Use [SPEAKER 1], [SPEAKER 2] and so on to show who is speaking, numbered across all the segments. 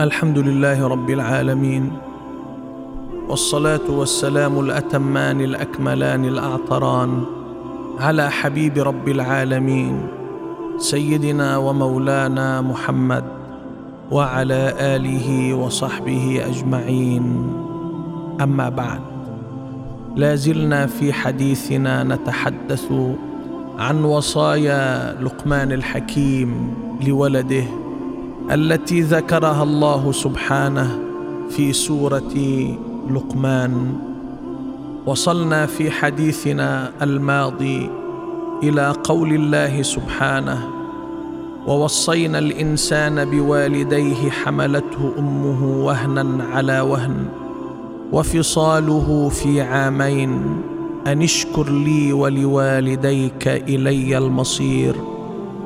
[SPEAKER 1] الحمد لله رب العالمين والصلاة والسلام الأتمان الأكملان الأعطران على حبيب رب العالمين سيدنا ومولانا محمد وعلى آله وصحبه أجمعين. أما بعد لا زلنا في حديثنا نتحدث عن وصايا لقمان الحكيم لولده التي ذكرها الله سبحانه في سورة لقمان. وصلنا في حديثنا الماضي إلى قول الله سبحانه ووصينا الإنسان بوالديه حملته أمه وهنا على وهن وفصاله في عامين أن اشكر لي ولوالديك إلي المصير.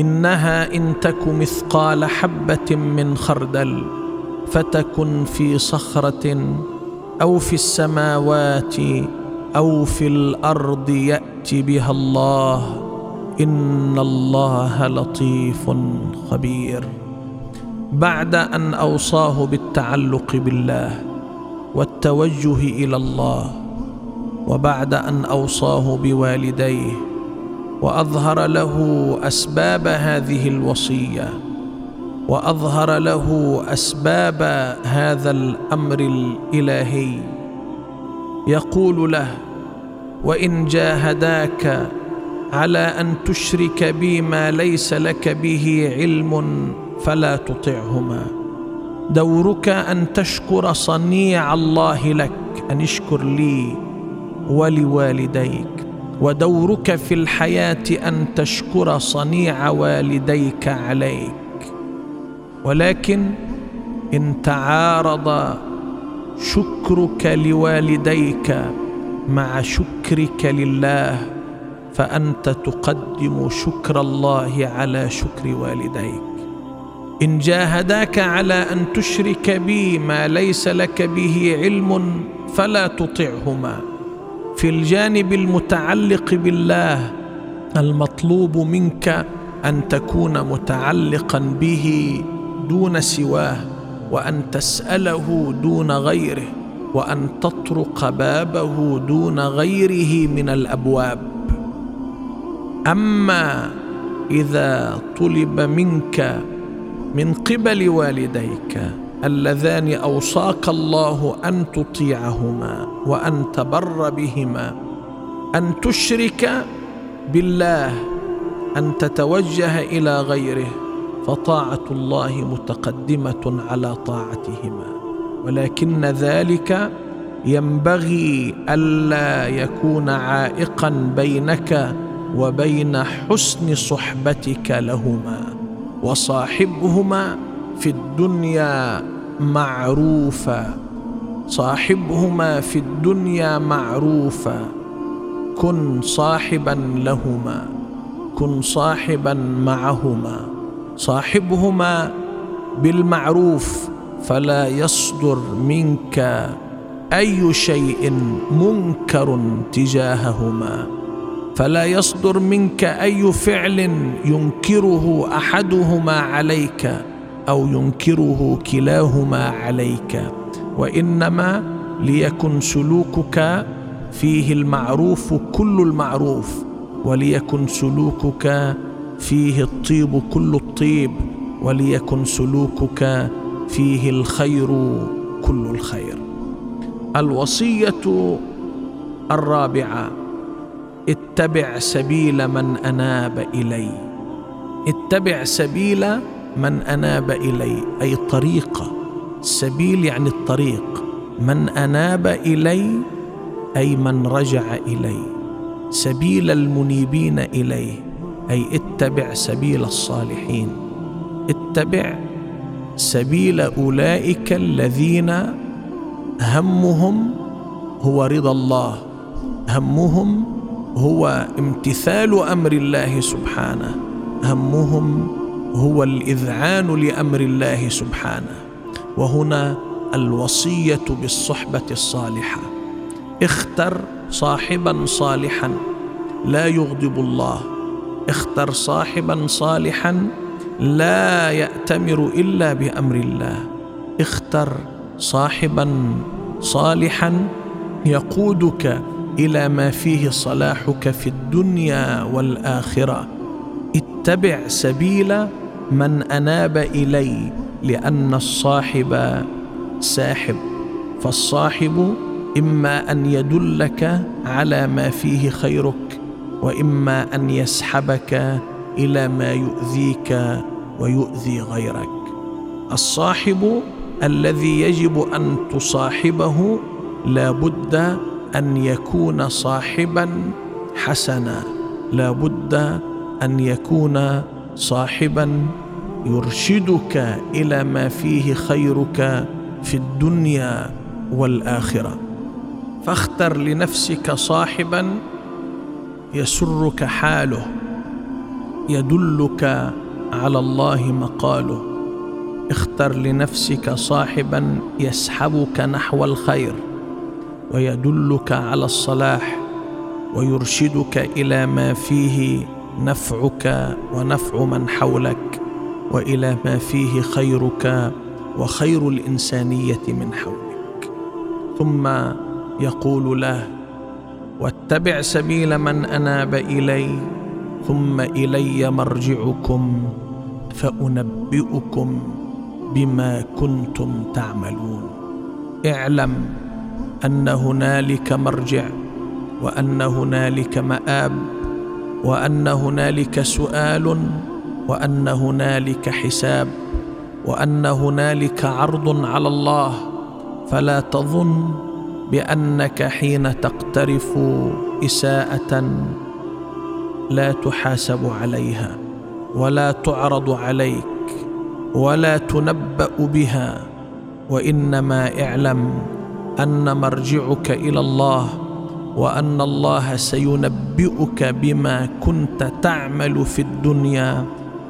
[SPEAKER 1] إنها إن تك مثقال حبة من خردل فتكن في صخرة أو في السماوات أو في الأرض يأت بها الله. إن الله لطيف خبير. بعد أن أوصاه بالتعلق بالله والتوجه إلى الله وبعد أن أوصاه بوالديه وأظهر له أسباب هذه الوصية وأظهر له أسباب هذا الأمر الإلهي. يقول له وإن جاهداك على أن تشرك بي ما ليس لك به علم فلا تطعهما. دورك أن تشكر صنيع الله لك أن اشكر لي ولوالديك. ودورك في الحياة أن تشكر صنيع والديك عليك. ولكن إن تعارض شكرك لوالديك مع شكرك لله فأنت تقدم شكر الله على شكر والديك. إن جاهداك على أن تشرك بي ما ليس لك به علم فلا تطعهما. في الجانب المتعلق بالله المطلوب منك أن تكون متعلقا به دون سواه وأن تسأله دون غيره وأن تطرق بابه دون غيره من الأبواب. أما إذا طلب منك من قبل والديك اللذان أوصاك الله أن تطيعهما وأن تبر بهما أن تشرك بالله أن تتوجه إلى غيره فطاعة الله متقدمة على طاعتهما. ولكن ذلك ينبغي ألا يكون عائقا بينك وبين حسن صحبتك لهما وصاحبهما في الدنيا معروفا صاحبهما في الدنيا معروفا. كن صاحبا لهما كن صاحبا معهما. صاحبهما بالمعروف فلا يصدر منك أي شيء منكر تجاههما. فلا يصدر منك أي فعل ينكره أحدهما عليك. أو ينكره كلاهما عليك وإنما ليكن سلوكك فيه المعروف كل المعروف وليكن سلوكك فيه الطيب كل الطيب وليكن سلوكك فيه الخير كل الخير. الوصية الرابعة اتبع سبيل من أناب إلي. اتبع سبيل من أناب إلي أي طريقه سبيل يعني الطريق. من أناب إلي أي من رجع إلي. سبيل المنيبين اليه أي اتبع سبيل الصالحين. اتبع سبيل أولئك الذين همهم هو رضا الله. همهم هو امتثال أمر الله سبحانه. همهم هو الإذعان لأمر الله سبحانه. وهنا الوصية بالصحبة الصالحة. اختر صاحبا صالحا لا يغضب الله. اختر صاحبا صالحا لا يأتمر إلا بأمر الله. اختر صاحبا صالحا يقودك إلى ما فيه صلاحك في الدنيا والآخرة. اتبع سبيل من أناب إلي لأن الصاحب ساحب فالصاحب إما أن يدلك على ما فيه خيرك وإما أن يسحبك إلى ما يؤذيك ويؤذي غيرك. الصاحب الذي يجب أن تصاحبه لا بد أن يكون صاحبا حسنا لا بد أن يكون صاحبا يرشدك إلى ما فيه خيرك في الدنيا والآخرة. فاختر لنفسك صاحبا يسرك حاله يدلك على الله مقاله. اختر لنفسك صاحبا يسحبك نحو الخير ويدلك على الصلاح ويرشدك إلى ما فيه نفعك ونفع من حولك وإلى ما فيه خيرك وخير الإنسانية من حولك. ثم يقول له واتبع سبيل من أناب إلي ثم إلي مرجعكم فأنبئكم بما كنتم تعملون. اعلم أن هنالك مرجع وأن هنالك مآب وأن هنالك سؤال وأن هنالك حساب وأن هنالك عرض على الله فلا تظن بأنك حين تقترف إساءة لا تحاسب عليها ولا تعرض عليك ولا تنبأ بها وإنما اعلم أن مرجعك إلى الله وأن الله سينبئك بما كنت تعمل في الدنيا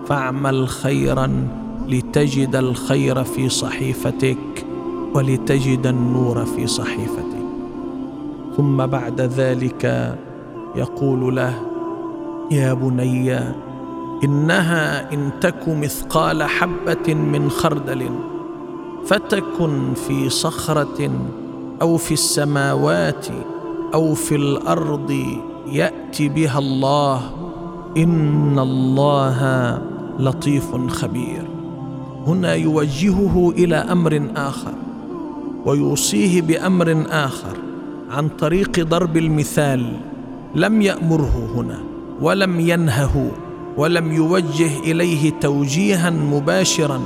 [SPEAKER 1] فاعمل خيرا لتجد الخير في صحيفتك ولتجد النور في صحيفتك. ثم بعد ذلك يقول له يا بني إنها إن تك مثقال حبة من خردل فتكن في صخرة أو في السماوات أو في الأرض ياتي بها الله إن الله لطيف خبير. هنا يوجهه إلى أمر آخر ويوصيه بأمر آخر عن طريق ضرب المثال. لم يأمره هنا ولم ينهه ولم يوجه إليه توجيها مباشرا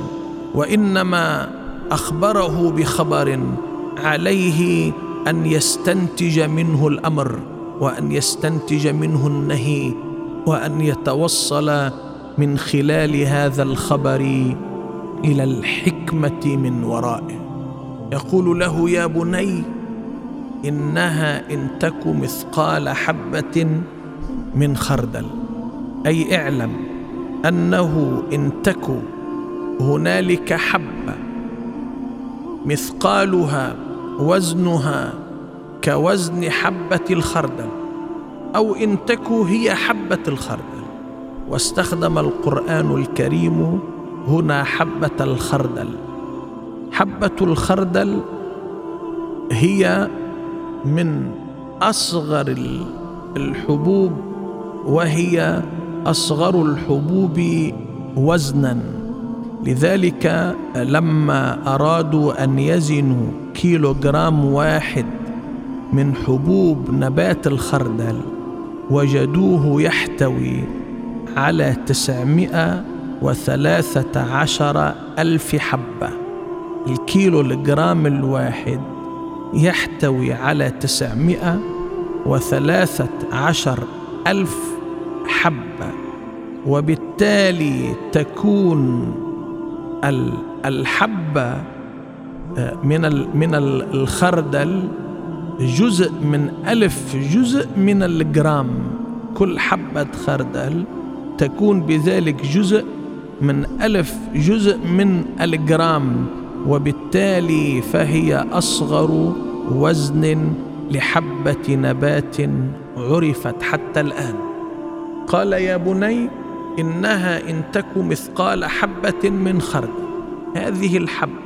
[SPEAKER 1] وإنما أخبره بخبر عليه أن يستنتج منه الأمر وأن يستنتج منه النهي وأن يتوصل من خلال هذا الخبر إلى الحكمة من ورائه. يقول له يا بني إنها إن تك مثقال حبة من خردل. أي اعلم أنه إن تك هنالك حبة مثقالها وزنها كوزن حبة الخردل أو إن تك هي حبة الخردل. واستخدم القرآن الكريم هنا حبة الخردل. حبة الخردل هي من أصغر الحبوب وهي أصغر الحبوب وزنا. لذلك لما أرادوا أن يزنوا كيلو جرام واحد من حبوب نبات الخردل وجدوه يحتوي على تسعمائة وثلاثة عشر ألف حبة. الكيلو الجرام الواحد يحتوي على تسعمائة وثلاثة عشر ألف حبة وبالتالي تكون الحبة آه، من من الخردل جزء من ألف جزء من الجرام. كل حبة خردل تكون بذلك جزء من ألف جزء من الجرام. وبالتالي فهي أصغر وزن لحبة نبات عرفت حتى الآن. قال يا بني إنها إن تك مثقال حبة من خردل. هذه الحبة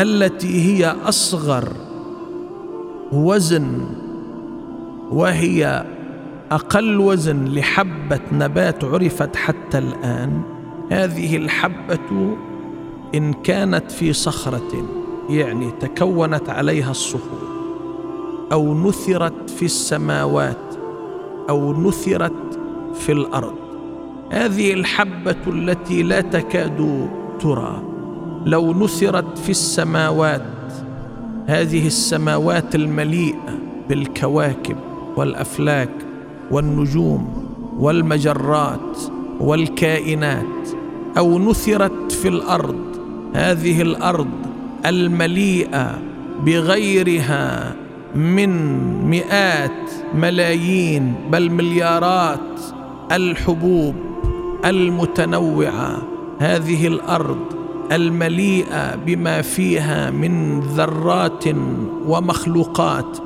[SPEAKER 1] التي هي أصغر وزن وهي أقل وزن لحبة نبات عرفت حتى الآن هذه الحبة إن كانت في صخرة يعني تكونت عليها الصخور أو نثرت في السماوات أو نثرت في الأرض. هذه الحبة التي لا تكاد ترى. لو نثرت في السماوات هذه السماوات المليئة بالكواكب والأفلاك والنجوم والمجرات والكائنات أو نثرت في الأرض هذه الأرض المليئة بغيرها من مئات ملايين بل مليارات الحبوب المتنوعة هذه الأرض المليئة بما فيها من ذرات ومخلوقات.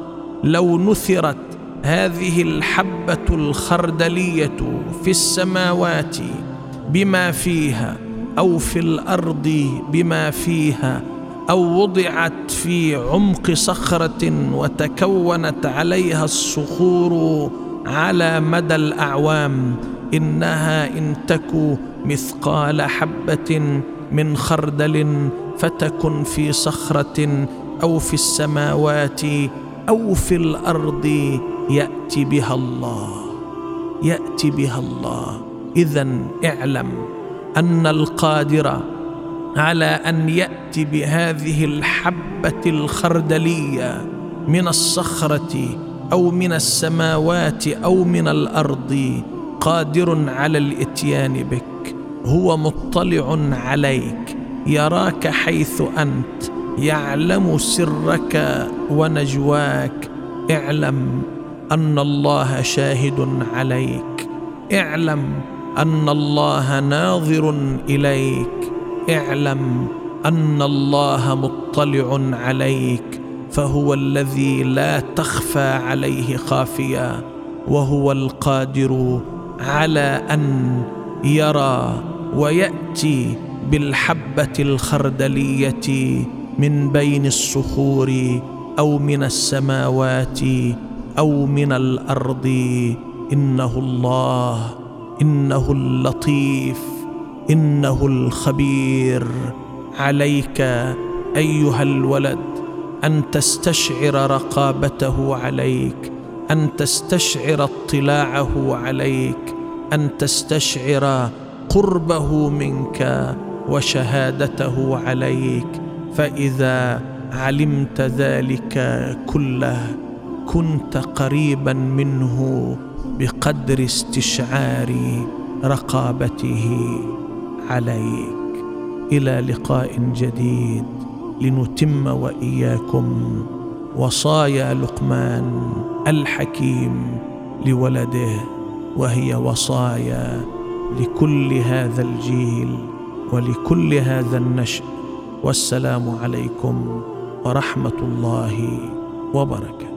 [SPEAKER 1] لو نثرت هذه الحبة الخردلية في السماوات بما فيها أو في الأرض بما فيها أو وضعت في عمق صخرة وتكونت عليها الصخور على مدى الأعوام إنها إن تك مثقال حبة من خردل فتكن في صخرة أو في السماوات أو في الأرض يأتي بها الله يأتي بها الله. اذا اعلم أن القادر على أن يأتي بهذه الحبة الخردلية من الصخرة أو من السماوات أو من الأرض قادر على الإتيان بك. هو مطلع عليك. يراك حيث أنت. يعلم سرك ونجواك. اعلم أن الله شاهد عليك. اعلم أن الله ناظر إليك. اعلم أن الله مطلع عليك. فهو الذي لا تخفى عليه خافية. وهو القادر على أن يرى ويأتي بالحبة الخردلية من بين الصخور أو من السماوات أو من الأرض. إنه الله إنه اللطيف إنه الخبير. عليك أيها الولد أن تستشعر رقابته عليك أن تستشعر اطلاعه عليك أن تستشعر قربه منك وشهادته عليك. فإذا علمت ذلك كله كنت قريبا منه بقدر استشعار رقابته عليك. إلى لقاء جديد لنتم وإياكم. وصايا لقمان الحكيم لولده وهي وصايا لكل هذا الجيل ولكل هذا النشء والسلام عليكم ورحمة الله وبركاته.